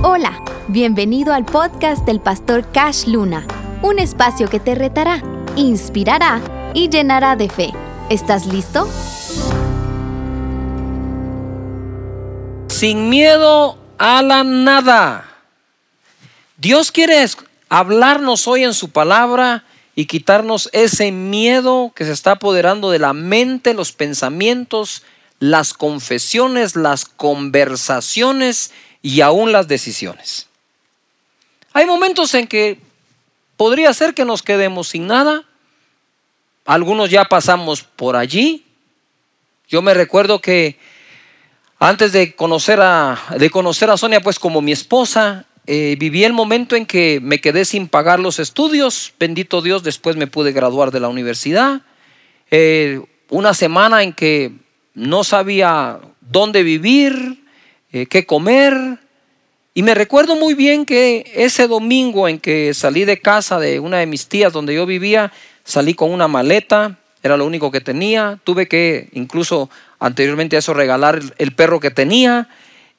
Hola, bienvenido al podcast del pastor Cash Luna, un espacio que te retará, inspirará y llenará de fe. ¿Estás listo? Sin miedo a la nada. Dios quiere hablarnos hoy en su palabra y quitarnos ese miedo que se está apoderando de la mente, los pensamientos, las confesiones, las conversaciones y aún las decisiones. Hay momentos en que podría ser que nos quedemos sin nada. Algunos ya pasamos por allí. Yo me recuerdo que antes de conocer a, de conocer a Sonia, pues como mi esposa, eh, viví el momento en que me quedé sin pagar los estudios. Bendito Dios, después me pude graduar de la universidad. Eh, una semana en que no sabía dónde vivir, eh, qué comer. Y me recuerdo muy bien que ese domingo en que salí de casa de una de mis tías donde yo vivía, salí con una maleta, era lo único que tenía. Tuve que incluso anteriormente a eso regalar el perro que tenía.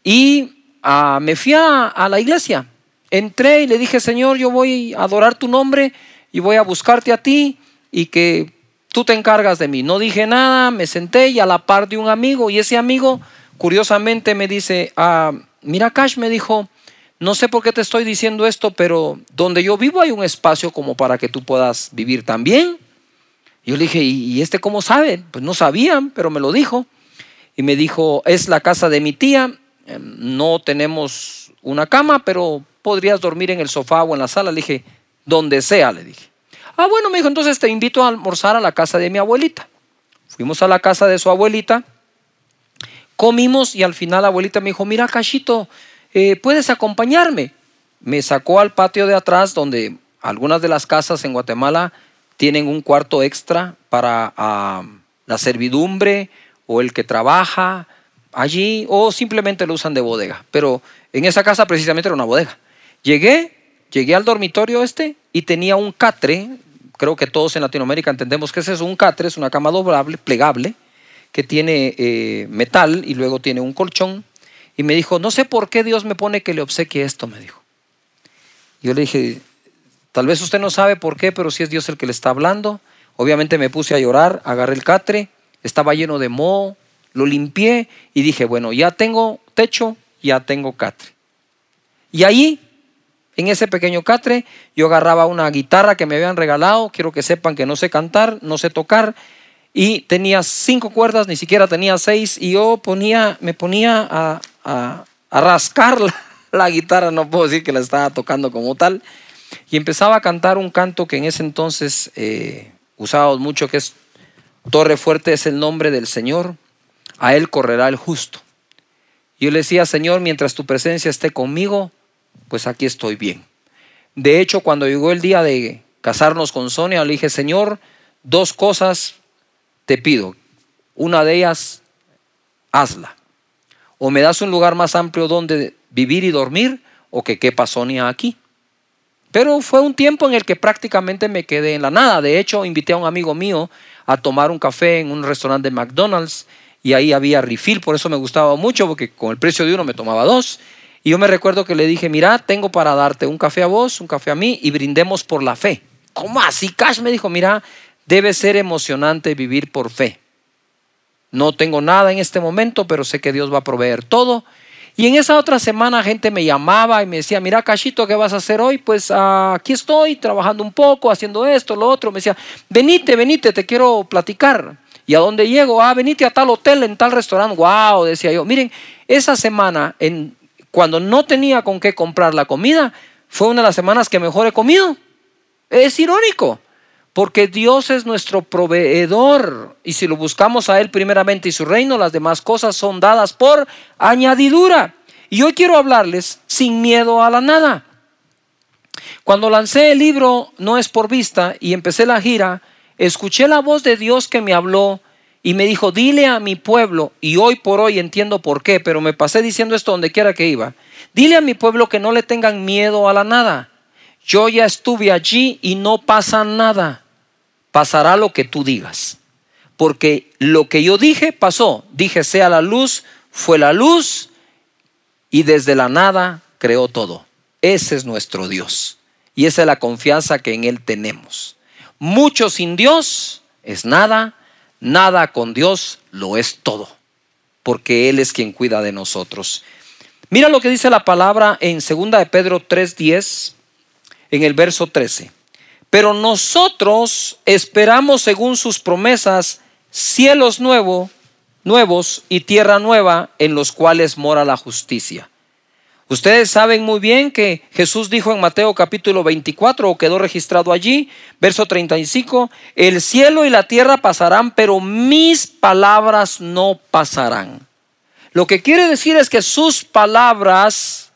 Y ah, me fui a, la iglesia. Entré y le dije, Señor, yo voy a adorar tu nombre y voy a buscarte a ti y que tú te encargas de mí. No dije nada, me senté y a la par de un amigo y ese amigo curiosamente me dice, ah, mira Cash, me dijo, no sé por qué te estoy diciendo esto, pero donde yo vivo hay un espacio como para que tú puedas vivir también. Yo le dije, ¿y este cómo sabe? Pues no sabían, pero me lo dijo. Y me dijo, es la casa de mi tía, em, no tenemos una cama, pero podrías dormir en el sofá o en la sala. Le dije, donde sea, le dije. Ah, bueno, me dijo, entonces te invito a almorzar a la casa de mi abuelita. Fuimos a la casa de su abuelita Comimos y al final la abuelita me dijo, mira, Cachito, eh, ¿puedes acompañarme? Me sacó al patio de atrás donde algunas de las casas en Guatemala tienen un cuarto extra para ah, la servidumbre o el que trabaja allí o simplemente lo usan de bodega. Pero en esa casa precisamente era una bodega. Llegué, llegué al dormitorio este y tenía un catre. Creo que todos en Latinoamérica entendemos que ese es un catre, es una cama doblable, plegable que tiene eh, metal y luego tiene un colchón. Y me dijo, no sé por qué Dios me pone que le obsequie esto, me dijo. Yo le dije, tal vez usted no sabe por qué, pero si es Dios el que le está hablando. Obviamente me puse a llorar, agarré el catre, estaba lleno de moho, lo limpié y dije, bueno, ya tengo techo, ya tengo catre. Y ahí, en ese pequeño catre, yo agarraba una guitarra que me habían regalado, quiero que sepan que no sé cantar, no sé tocar, y tenía cinco cuerdas, ni siquiera tenía seis, y yo ponía, me ponía a, a, rascar la, guitarra, no puedo decir que la estaba tocando como tal, y empezaba a cantar un canto que en ese entonces eh, usábamos mucho, que es Torre Fuerte es el nombre del Señor, a Él correrá el justo. Yo le decía, Señor, mientras tu presencia esté conmigo, pues aquí estoy bien. De hecho, cuando llegó el día de casarnos con Sonia, le dije, Señor, dos cosas te pido, una de ellas, hazla. O me das un lugar más amplio donde vivir y dormir, o que quepa Sonia aquí. Pero fue un tiempo en el que prácticamente me quedé en la nada. De hecho, invité a un amigo mío a tomar un café en un restaurante de McDonald's y ahí había refill, por eso me gustaba mucho, porque con el precio de uno me tomaba dos. Y yo me recuerdo que le dije, mira, tengo para darte un café a vos, un café a mí y brindemos por la fe. ¿Cómo así? Cash me dijo, mira, Debe ser emocionante vivir por fe. No tengo nada en este momento, pero sé que Dios va a proveer todo. Y en esa otra semana gente me llamaba y me decía, mira, Cachito, ¿qué vas a hacer hoy? Pues ah, aquí estoy trabajando un poco, haciendo esto, lo otro. Me decía, venite, venite, te quiero platicar. ¿Y a dónde llego? Ah, venite a tal hotel, en tal restaurante. Wow, decía yo. Miren, esa semana, en, cuando no tenía con qué comprar la comida, fue una de las semanas que mejor he comido. Es irónico. Porque Dios es nuestro proveedor y si lo buscamos a Él primeramente y su reino, las demás cosas son dadas por añadidura. Y hoy quiero hablarles sin miedo a la nada. Cuando lancé el libro No es por vista y empecé la gira, escuché la voz de Dios que me habló y me dijo, dile a mi pueblo, y hoy por hoy entiendo por qué, pero me pasé diciendo esto donde quiera que iba, dile a mi pueblo que no le tengan miedo a la nada yo ya estuve allí y no pasa nada. Pasará lo que tú digas. Porque lo que yo dije pasó. Dije, sea la luz, fue la luz y desde la nada creó todo. Ese es nuestro Dios. Y esa es la confianza que en Él tenemos. Mucho sin Dios es nada, nada con Dios lo es todo, porque Él es quien cuida de nosotros. Mira lo que dice la palabra en 2 de Pedro 3:10, en el verso 13. Pero nosotros esperamos según sus promesas cielos nuevos, nuevos y tierra nueva en los cuales mora la justicia. Ustedes saben muy bien que Jesús dijo en Mateo capítulo 24, o quedó registrado allí, verso 35, el cielo y la tierra pasarán, pero mis palabras no pasarán. Lo que quiere decir es que sus palabras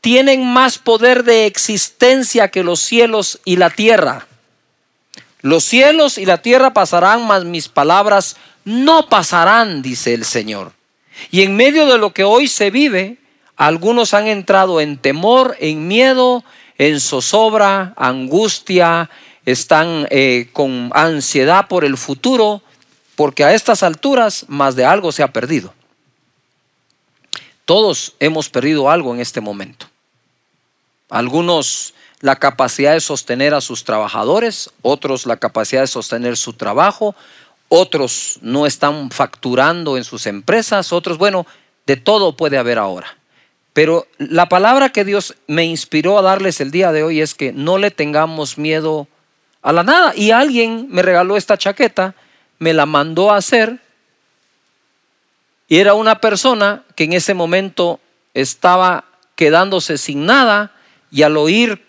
tienen más poder de existencia que los cielos y la tierra. Los cielos y la tierra pasarán, mas mis palabras no pasarán, dice el Señor. Y en medio de lo que hoy se vive, algunos han entrado en temor, en miedo, en zozobra, angustia, están eh, con ansiedad por el futuro, porque a estas alturas más de algo se ha perdido. Todos hemos perdido algo en este momento. Algunos la capacidad de sostener a sus trabajadores, otros la capacidad de sostener su trabajo, otros no están facturando en sus empresas, otros, bueno, de todo puede haber ahora. Pero la palabra que Dios me inspiró a darles el día de hoy es que no le tengamos miedo a la nada. Y alguien me regaló esta chaqueta, me la mandó a hacer, y era una persona que en ese momento estaba quedándose sin nada, y al oír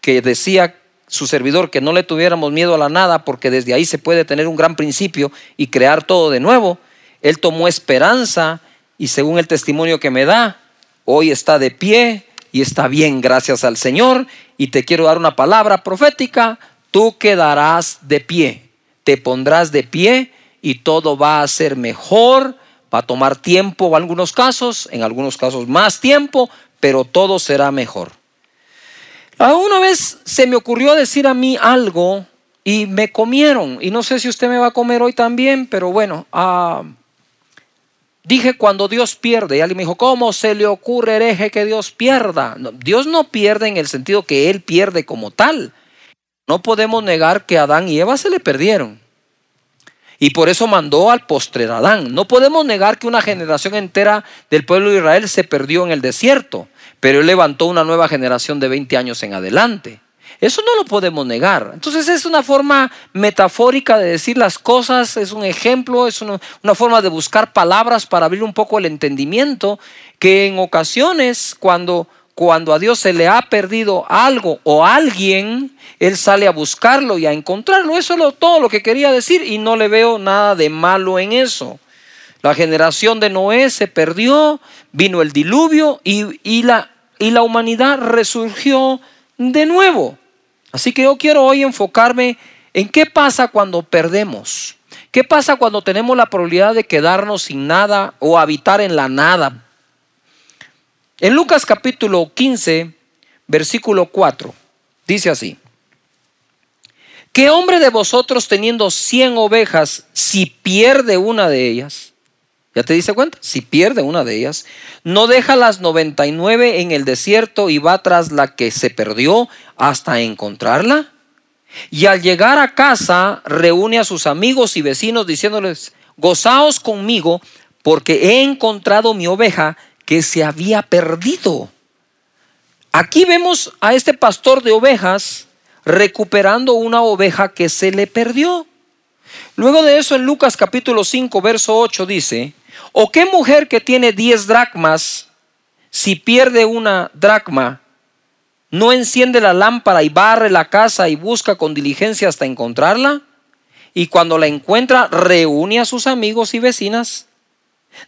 que decía su servidor que no le tuviéramos miedo a la nada, porque desde ahí se puede tener un gran principio y crear todo de nuevo. Él tomó esperanza y según el testimonio que me da, hoy está de pie y está bien, gracias al Señor. Y te quiero dar una palabra profética, tú quedarás de pie, te pondrás de pie y todo va a ser mejor, va a tomar tiempo en algunos casos, en algunos casos más tiempo, pero todo será mejor. Una vez se me ocurrió decir a mí algo y me comieron. Y no sé si usted me va a comer hoy también, pero bueno, ah, dije cuando Dios pierde. Y alguien me dijo, ¿cómo se le ocurre hereje que Dios pierda? Dios no pierde en el sentido que Él pierde como tal. No podemos negar que Adán y Eva se le perdieron. Y por eso mandó al postrer Adán. No podemos negar que una generación entera del pueblo de Israel se perdió en el desierto pero él levantó una nueva generación de 20 años en adelante. Eso no lo podemos negar. Entonces es una forma metafórica de decir las cosas, es un ejemplo, es una, forma de buscar palabras para abrir un poco el entendimiento, que en ocasiones cuando, cuando a Dios se le ha perdido algo o alguien, Él sale a buscarlo y a encontrarlo. Eso es todo lo que quería decir y no le veo nada de malo en eso. La generación de Noé se perdió, vino el diluvio y, y la y la humanidad resurgió de nuevo. Así que yo quiero hoy enfocarme en qué pasa cuando perdemos. ¿Qué pasa cuando tenemos la probabilidad de quedarnos sin nada o habitar en la nada? En Lucas capítulo 15, versículo 4, dice así. ¿Qué hombre de vosotros teniendo 100 ovejas, si pierde una de ellas, ¿Ya te diste cuenta? Si pierde una de ellas, no deja las 99 en el desierto y va tras la que se perdió hasta encontrarla. Y al llegar a casa, reúne a sus amigos y vecinos diciéndoles, gozaos conmigo porque he encontrado mi oveja que se había perdido. Aquí vemos a este pastor de ovejas recuperando una oveja que se le perdió. Luego de eso en Lucas capítulo 5, verso 8 dice, ¿O qué mujer que tiene 10 dracmas, si pierde una dracma, no enciende la lámpara y barre la casa y busca con diligencia hasta encontrarla? Y cuando la encuentra, reúne a sus amigos y vecinas,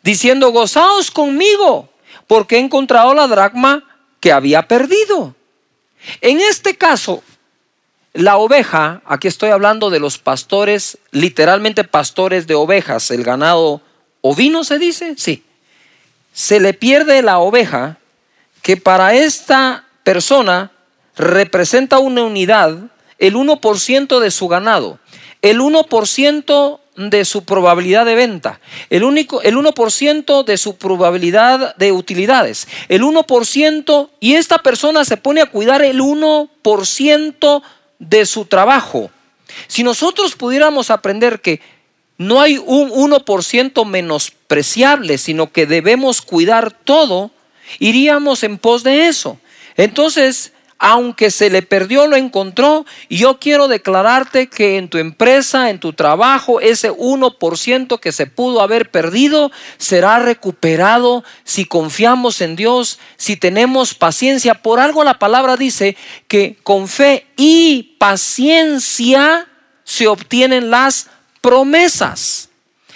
diciendo, gozaos conmigo, porque he encontrado la dracma que había perdido. En este caso, la oveja, aquí estoy hablando de los pastores, literalmente pastores de ovejas, el ganado ¿Ovino se dice? Sí. Se le pierde la oveja que para esta persona representa una unidad, el 1% de su ganado. El 1% de su probabilidad de venta, el, único, el 1% de su probabilidad de utilidades, el 1%, y esta persona se pone a cuidar el 1% de su trabajo. Si nosotros pudiéramos aprender que no hay un 1% menospreciable, sino que debemos cuidar todo, iríamos en pos de eso. Entonces, aunque se le perdió, lo encontró. Y yo quiero declararte que en tu empresa, en tu trabajo, ese 1% que se pudo haber perdido será recuperado si confiamos en Dios, si tenemos paciencia. Por algo la palabra dice que con fe y paciencia se obtienen las promesas.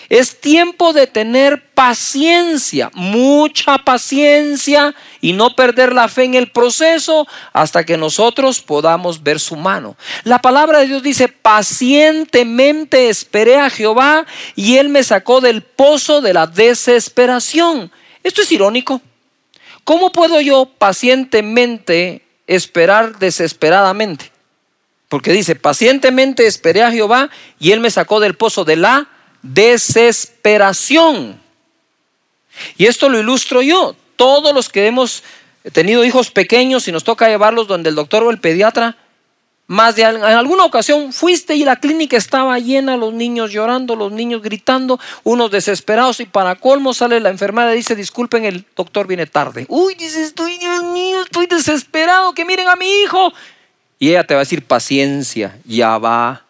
Es tiempo de tener paciencia, mucha paciencia y no perder la fe en el proceso hasta que nosotros podamos ver su mano. La palabra de Dios dice, pacientemente esperé a Jehová y él me sacó del pozo de la desesperación. Esto es irónico. ¿Cómo puedo yo pacientemente esperar desesperadamente? Porque dice, pacientemente esperé a Jehová y él me sacó del pozo de la desesperación. Y esto lo ilustro yo. Todos los que hemos tenido hijos pequeños y nos toca llevarlos donde el doctor o el pediatra, más de en alguna ocasión fuiste y la clínica estaba llena, los niños llorando, los niños gritando, unos desesperados y para colmo sale la enfermera y dice, disculpen, el doctor viene tarde. Uy, Dios mío, estoy desesperado, que miren a mi hijo. Y ella te va a decir, paciencia, ya va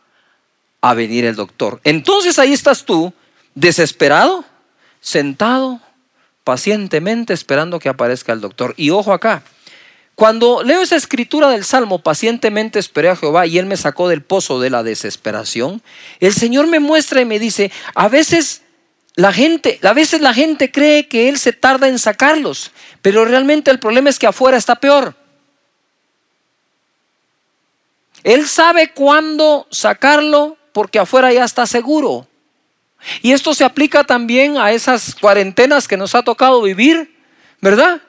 a venir el doctor. Entonces ahí estás tú, desesperado, sentado, pacientemente esperando que aparezca el doctor. Y ojo acá, cuando leo esa escritura del Salmo, pacientemente esperé a Jehová y Él me sacó del pozo de la desesperación, el Señor me muestra y me dice, a veces la gente, a veces la gente cree que Él se tarda en sacarlos, pero realmente el problema es que afuera está peor. Él sabe cuándo sacarlo porque afuera ya está seguro. Y esto se aplica también a esas cuarentenas que nos ha tocado vivir, ¿verdad?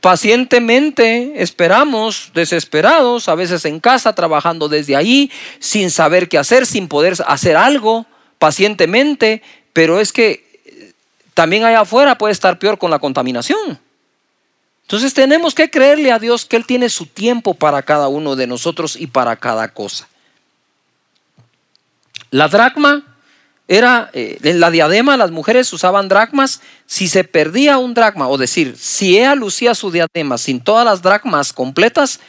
Pacientemente esperamos, desesperados, a veces en casa, trabajando desde ahí, sin saber qué hacer, sin poder hacer algo, pacientemente, pero es que eh, también allá afuera puede estar peor con la contaminación. Entonces tenemos que creerle a Dios que Él tiene su tiempo para cada uno de nosotros y para cada cosa. La dracma era, eh, en la diadema las mujeres usaban dracmas. Si se perdía un dracma, o decir, si ella lucía su diadema sin todas las dracmas completas,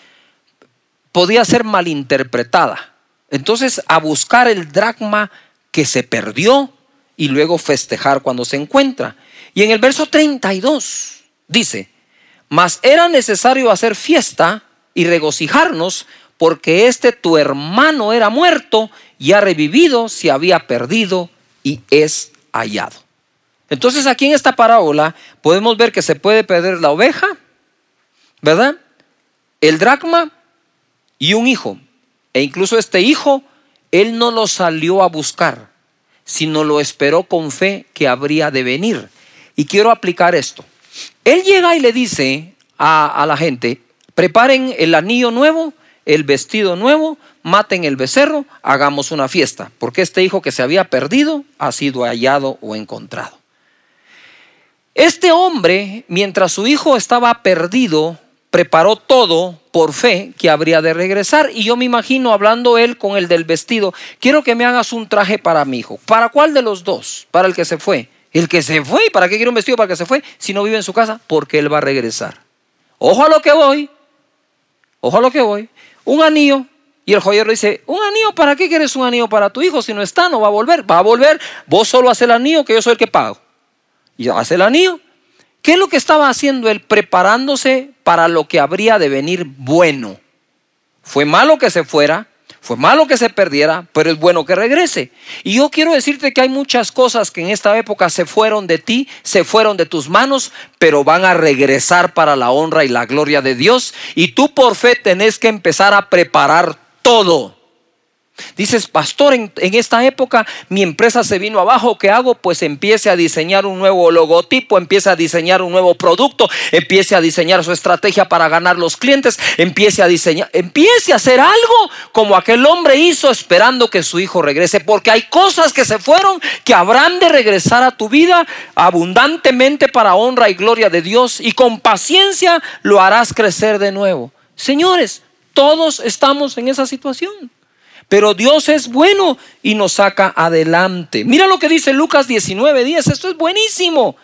podía ser malinterpretada. Entonces, a buscar el dracma que se perdió y luego festejar cuando se encuentra. Y en el verso 32 dice, mas era necesario hacer fiesta y regocijarnos porque este tu hermano era muerto y ha revivido, se había perdido y es hallado. Entonces aquí en esta parábola podemos ver que se puede perder la oveja, ¿verdad? El dracma y un hijo. E incluso este hijo, él no lo salió a buscar, sino lo esperó con fe que habría de venir. Y quiero aplicar esto. Él llega y le dice a, la gente, preparen el anillo nuevo, el vestido nuevo, maten el becerro, hagamos una fiesta, porque este hijo que se había perdido ha sido hallado o encontrado. Este hombre, mientras su hijo estaba perdido, preparó todo por fe que habría de regresar. Y yo me imagino hablando él con el del vestido, quiero que me hagas un traje para mi hijo. ¿Para cuál de los dos? Para el que se fue. El que se fue, ¿para qué quiere un vestido para que se fue? Si no vive en su casa, porque él va a regresar. Ojo a lo que voy. Ojo a lo que voy un anillo. Y el joyero dice, ¿un anillo para qué quieres un anillo para tu hijo? Si no está, no va a volver. Va a volver, vos solo haces el anillo que yo soy el que pago. Y hace el anillo. ¿Qué es lo que estaba haciendo él? Preparándose para lo que habría de venir bueno. Fue malo que se fuera, fue malo que se perdiera, pero es bueno que regrese. Y yo quiero decirte que hay muchas cosas que en esta época se fueron de ti, se fueron de tus manos, pero van a regresar para la honra y la gloria de Dios. Y tú por fe tenés que empezar a preparar todo. Dices, pastor, en, esta época mi empresa se vino abajo, ¿qué hago? Pues empiece a diseñar un nuevo logotipo, empiece a diseñar un nuevo producto, empiece a diseñar su estrategia para ganar los clientes, empiece a diseñar, empiece a hacer algo como aquel hombre hizo esperando que su hijo regrese, porque hay cosas que se fueron que habrán de regresar a tu vida abundantemente para honra y gloria de Dios y con paciencia lo harás crecer de nuevo. Señores, todos estamos en esa situación. Pero Dios es bueno y nos saca adelante. Mira lo que dice Lucas 19, 10. Esto es buenísimo.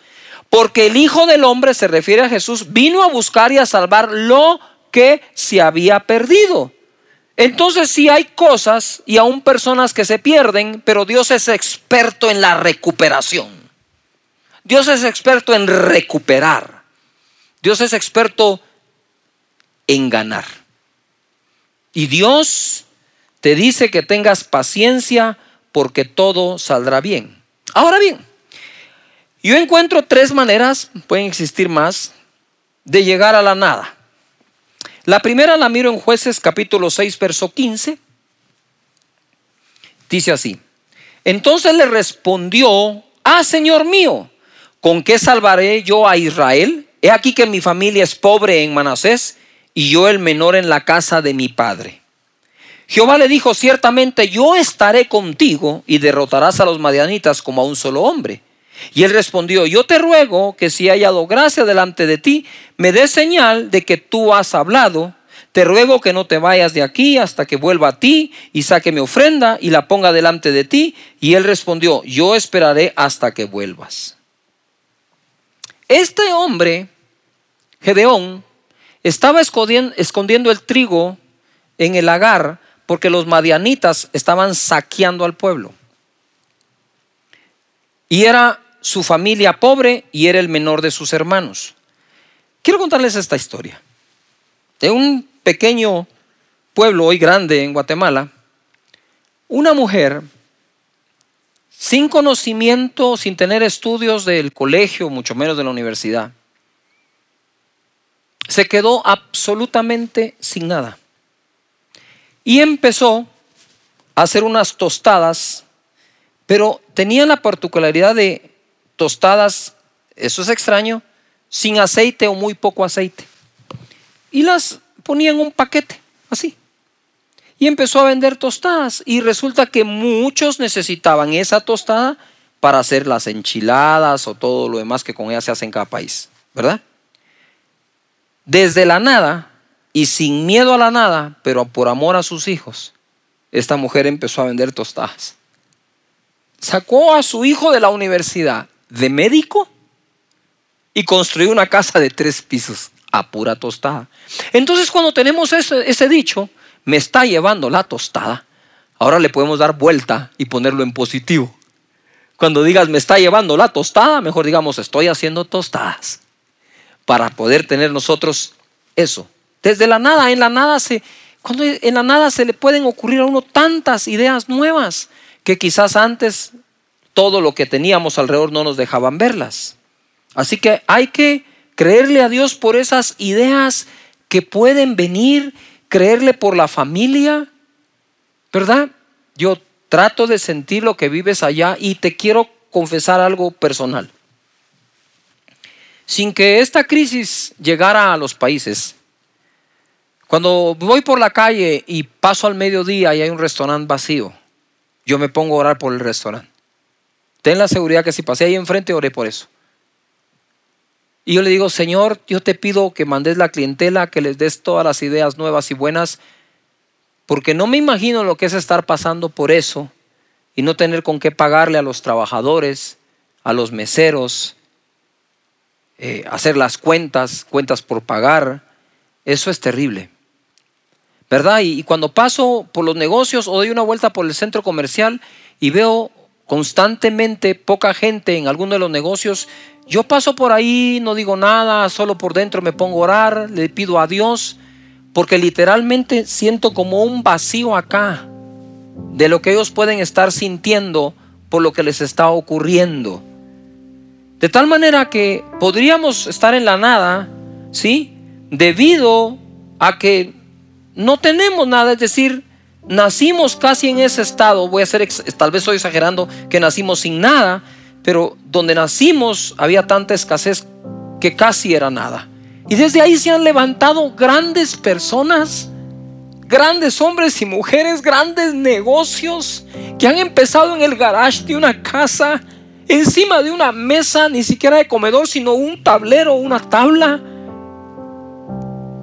Porque el Hijo del Hombre, se refiere a Jesús, vino a buscar y a salvar lo que se había perdido. Entonces sí hay cosas y aún personas que se pierden, pero Dios es experto en la recuperación. Dios es experto en recuperar. Dios es experto en ganar. Y Dios te dice que tengas paciencia porque todo saldrá bien. Ahora bien, yo encuentro tres maneras, pueden existir más, de llegar a la nada. La primera la miro en jueces capítulo 6, verso 15. Dice así, entonces le respondió, ah, Señor mío, ¿con qué salvaré yo a Israel? He aquí que mi familia es pobre en Manasés y yo el menor en la casa de mi padre. Jehová le dijo, ciertamente yo estaré contigo y derrotarás a los madianitas como a un solo hombre. Y él respondió, yo te ruego que si haya hallado gracia delante de ti, me des señal de que tú has hablado. Te ruego que no te vayas de aquí hasta que vuelva a ti y saque mi ofrenda y la ponga delante de ti. Y él respondió, yo esperaré hasta que vuelvas. Este hombre, Gedeón, estaba escondiendo el trigo en el lagar porque los madianitas estaban saqueando al pueblo. Y era su familia pobre y era el menor de sus hermanos. Quiero contarles esta historia. De un pequeño pueblo hoy grande en Guatemala, una mujer sin conocimiento, sin tener estudios del colegio, mucho menos de la universidad, se quedó absolutamente sin nada. Y empezó a hacer unas tostadas, pero tenían la particularidad de tostadas, eso es extraño, sin aceite o muy poco aceite. Y las ponía en un paquete, así. Y empezó a vender tostadas. Y resulta que muchos necesitaban esa tostada para hacer las enchiladas o todo lo demás que con ella se hace en cada país, ¿verdad? Desde la nada y sin miedo a la nada, pero por amor a sus hijos, esta mujer empezó a vender tostadas. Sacó a su hijo de la universidad de médico y construyó una casa de tres pisos a pura tostada. Entonces cuando tenemos ese, dicho, me está llevando la tostada, ahora le podemos dar vuelta y ponerlo en positivo. Cuando digas me está llevando la tostada, mejor digamos estoy haciendo tostadas para poder tener nosotros eso, desde la nada, en la nada se, cuando en la nada se le pueden ocurrir a uno tantas ideas nuevas que quizás antes todo lo que teníamos alrededor no nos dejaban verlas. Así que hay que creerle a Dios por esas ideas que pueden venir, creerle por la familia, ¿verdad? Yo trato de sentir lo que vives allá y te quiero confesar algo personal. Sin que esta crisis llegara a los países, cuando voy por la calle y paso al mediodía y hay un restaurante vacío, yo me pongo a orar por el restaurante. Ten la seguridad que si pasé ahí enfrente, oré por eso. Y yo le digo, Señor, yo te pido que mandes la clientela, que les des todas las ideas nuevas y buenas, porque no me imagino lo que es estar pasando por eso y no tener con qué pagarle a los trabajadores, a los meseros, eh, hacer las cuentas, cuentas por pagar. Eso es terrible. ¿Verdad? Y, cuando paso por los negocios o doy una vuelta por el centro comercial y veo constantemente poca gente en alguno de los negocios, yo paso por ahí, no digo nada, solo por dentro me pongo a orar, le pido a Dios, porque literalmente siento como un vacío acá de lo que ellos pueden estar sintiendo por lo que les está ocurriendo. De tal manera que podríamos estar en la nada, ¿sí? Debido a que no tenemos nada, es decir, nacimos casi en ese estado, voy a ser, tal vez estoy exagerando, que nacimos sin nada, pero donde nacimos había tanta escasez que casi era nada. Y desde ahí se han levantado grandes personas, grandes hombres y mujeres, grandes negocios que han empezado en el garage de una casa, encima de una mesa, ni siquiera de comedor, sino un tablero, una tabla.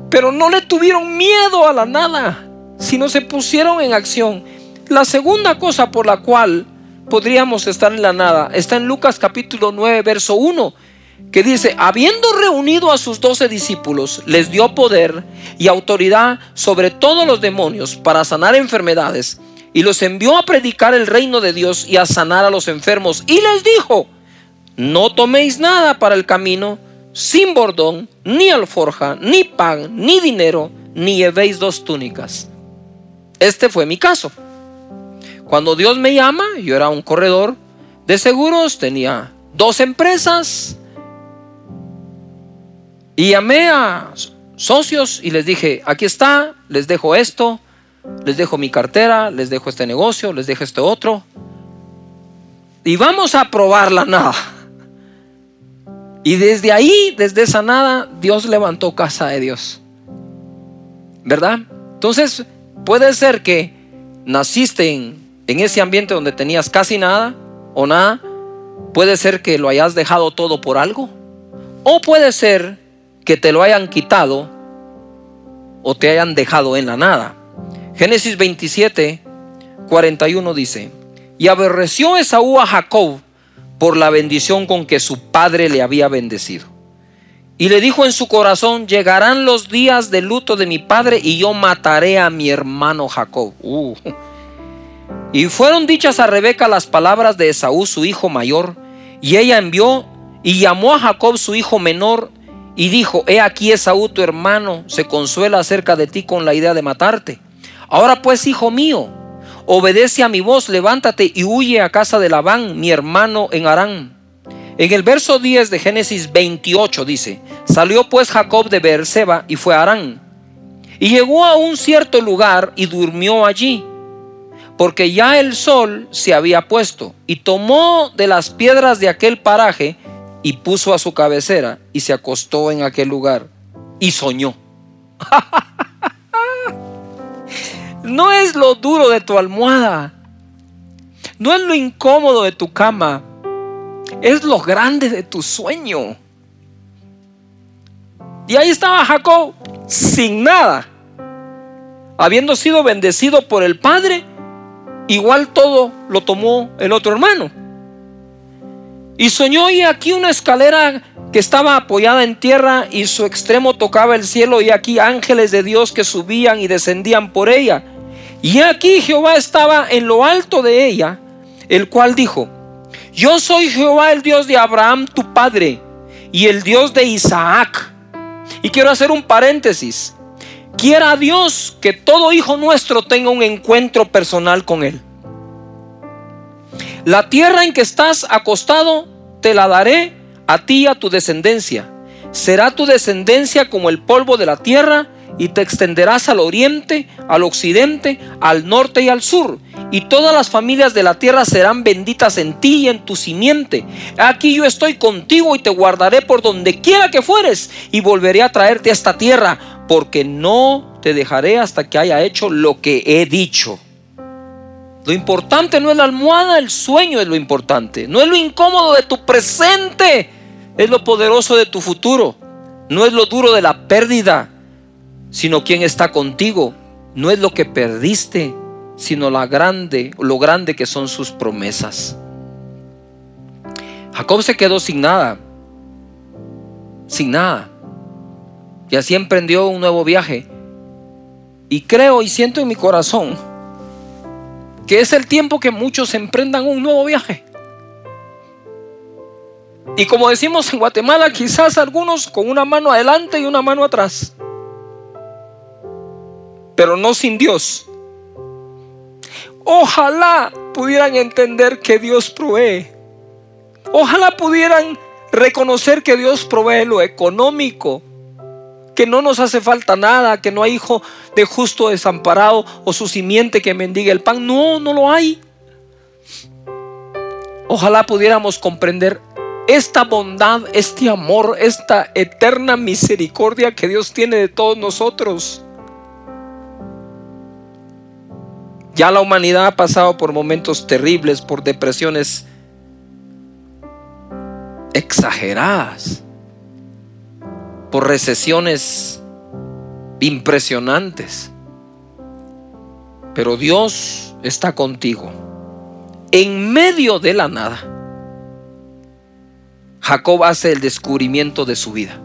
Pero no le tuvieron miedo a la nada, sino se pusieron en acción. La segunda cosa por la cual podríamos estar en la nada está en Lucas capítulo 9, verso 1 que dice, habiendo reunido a sus doce discípulos, les dio poder y autoridad sobre todos los demonios para sanar enfermedades, y los envió a predicar el reino de Dios y a sanar a los enfermos, y les dijo, no toméis nada para el camino, sin bordón, ni alforja, ni pan, ni dinero, ni llevéis dos túnicas. Este fue mi caso. Cuando Dios me llama, yo era un corredor de seguros, tenía dos empresas, y llamé a socios y les dije, aquí está, les dejo esto, les dejo mi cartera, les dejo este negocio, les dejo este otro. Y vamos a probar la nada. Y desde ahí, desde esa nada, Dios levantó casa de Dios. ¿Verdad? Entonces, puede ser que naciste en, en ese ambiente donde tenías casi nada o nada. Puede ser que lo hayas dejado todo por algo. O puede ser que te lo hayan quitado o te hayan dejado en la nada. Génesis 27, 41 dice, y aborreció Esaú a Jacob por la bendición con que su padre le había bendecido. Y le dijo en su corazón, llegarán los días de luto de mi padre y yo mataré a mi hermano Jacob. Uh. Y fueron dichas a Rebeca las palabras de Esaú, su hijo mayor, y ella envió y llamó a Jacob, su hijo menor, y dijo, he aquí Esaú tu hermano se consuela acerca de ti con la idea de matarte. Ahora pues, hijo mío, obedece a mi voz, levántate y huye a casa de Labán, mi hermano en Arán. En el verso 10 de Génesis 28 dice, salió pues Jacob de Beerseba y fue a Arán. Y llegó a un cierto lugar y durmió allí, porque ya el sol se había puesto, y tomó de las piedras de aquel paraje y puso a su cabecera y se acostó en aquel lugar y soñó. no es lo duro de tu almohada, no es lo incómodo de tu cama, es lo grande de tu sueño. Y ahí estaba Jacob sin nada, habiendo sido bendecido por el Padre, igual todo lo tomó el otro hermano. Y soñó y aquí una escalera que estaba apoyada en tierra y su extremo tocaba el cielo y aquí ángeles de Dios que subían y descendían por ella. Y aquí Jehová estaba en lo alto de ella, el cual dijo, yo soy Jehová el Dios de Abraham tu padre y el Dios de Isaac. Y quiero hacer un paréntesis. Quiera Dios que todo hijo nuestro tenga un encuentro personal con Él. La tierra en que estás acostado te la daré a ti y a tu descendencia. Será tu descendencia como el polvo de la tierra y te extenderás al oriente, al occidente, al norte y al sur. Y todas las familias de la tierra serán benditas en ti y en tu simiente. Aquí yo estoy contigo y te guardaré por donde quiera que fueres y volveré a traerte a esta tierra, porque no te dejaré hasta que haya hecho lo que he dicho. Lo importante no es la almohada, el sueño es lo importante. No es lo incómodo de tu presente, es lo poderoso de tu futuro. No es lo duro de la pérdida, sino quién está contigo. No es lo que perdiste, sino la grande, lo grande que son sus promesas. Jacob se quedó sin nada, sin nada. Y así emprendió un nuevo viaje. Y creo y siento en mi corazón que es el tiempo que muchos emprendan un nuevo viaje. Y como decimos en Guatemala, quizás algunos con una mano adelante y una mano atrás. Pero no sin Dios. Ojalá pudieran entender que Dios provee. Ojalá pudieran reconocer que Dios provee lo económico, que no nos hace falta nada, que no hay hijo de justo desamparado o su simiente que mendiga el pan. No, no lo hay. Ojalá pudiéramos comprender esta bondad, este amor, esta eterna misericordia que Dios tiene de todos nosotros. Ya la humanidad ha pasado por momentos terribles, por depresiones exageradas, por recesiones impresionantes. Pero Dios está contigo. En medio de la nada, Jacob hace el descubrimiento de su vida.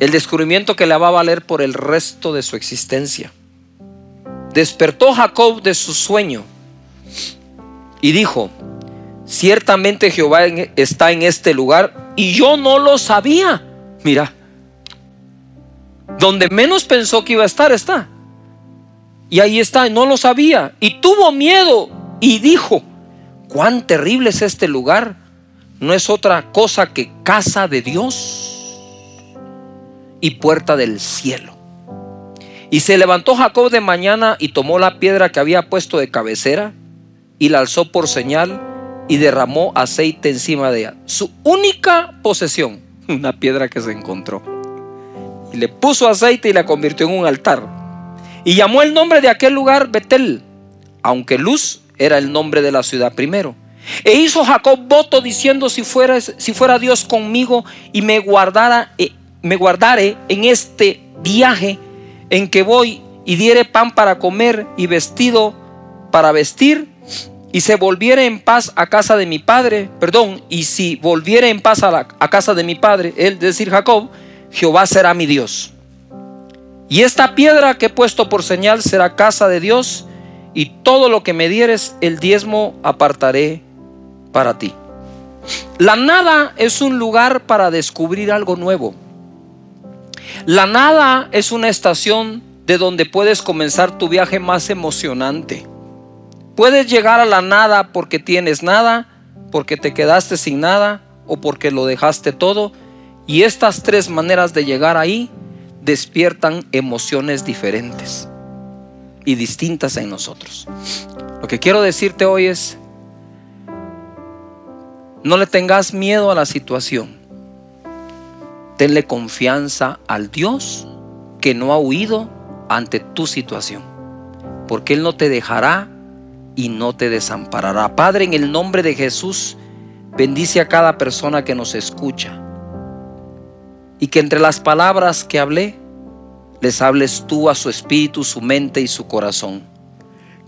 El descubrimiento que le va a valer por el resto de su existencia. Despertó Jacob de su sueño y dijo, ciertamente Jehová está en este lugar y yo no lo sabía. Mira, donde menos pensó que iba a estar está. Y ahí está, no lo sabía. Y tuvo miedo y dijo, cuán terrible es este lugar. No es otra cosa que casa de Dios y puerta del cielo. Y se levantó Jacob de mañana y tomó la piedra que había puesto de cabecera y la alzó por señal y derramó aceite encima de ella. Su única posesión, una piedra que se encontró. Y le puso aceite y la convirtió en un altar. Y llamó el nombre de aquel lugar Betel, aunque Luz era el nombre de la ciudad primero. E hizo Jacob voto diciendo si fuera, si fuera Dios conmigo y me guardara, eh, me guardare en este viaje en que voy y diere pan para comer y vestido para vestir, y se volviere en paz a casa de mi padre, perdón, y si volviere en paz a, a casa de mi padre, él decir Jacob, Jehová será mi Dios. Y esta piedra que he puesto por señal será casa de Dios, y todo lo que me dieres, el diezmo apartaré para ti. La nada es un lugar para descubrir algo nuevo. La nada es una estación de donde puedes comenzar tu viaje más emocionante. Puedes llegar a la nada porque tienes nada, porque te quedaste sin nada o porque lo dejaste todo. Y estas tres maneras de llegar ahí despiertan emociones diferentes y distintas en nosotros. Lo que quiero decirte hoy es, no le tengas miedo a la situación. Tenle confianza al Dios que no ha huido ante tu situación. Porque Él no te dejará y no te desamparará. Padre, en el nombre de Jesús, bendice a cada persona que nos escucha. Y que entre las palabras que hablé, les hables tú a su espíritu, su mente y su corazón.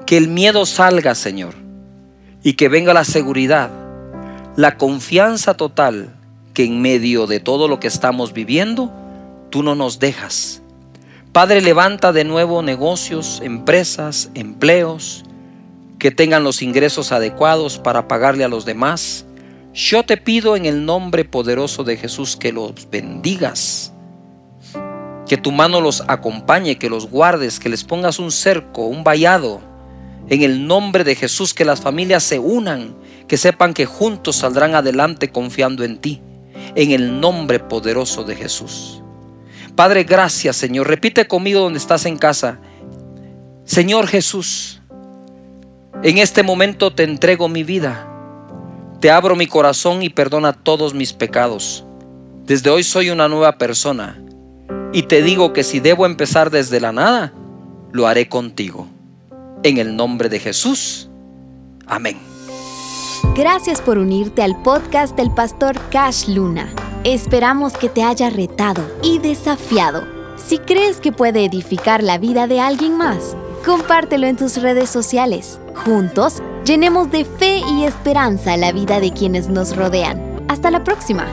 Que el miedo salga, Señor. Y que venga la seguridad, la confianza total que en medio de todo lo que estamos viviendo, tú no nos dejas. Padre, levanta de nuevo negocios, empresas, empleos, que tengan los ingresos adecuados para pagarle a los demás. Yo te pido en el nombre poderoso de Jesús que los bendigas, que tu mano los acompañe, que los guardes, que les pongas un cerco, un vallado. En el nombre de Jesús, que las familias se unan, que sepan que juntos saldrán adelante confiando en ti en el nombre poderoso de Jesús. Padre, gracias Señor. Repite conmigo donde estás en casa. Señor Jesús, en este momento te entrego mi vida. Te abro mi corazón y perdona todos mis pecados. Desde hoy soy una nueva persona. Y te digo que si debo empezar desde la nada, lo haré contigo. En el nombre de Jesús. Amén. Gracias por unirte al podcast del pastor Cash Luna. Esperamos que te haya retado y desafiado. Si crees que puede edificar la vida de alguien más, compártelo en tus redes sociales. Juntos, llenemos de fe y esperanza la vida de quienes nos rodean. Hasta la próxima.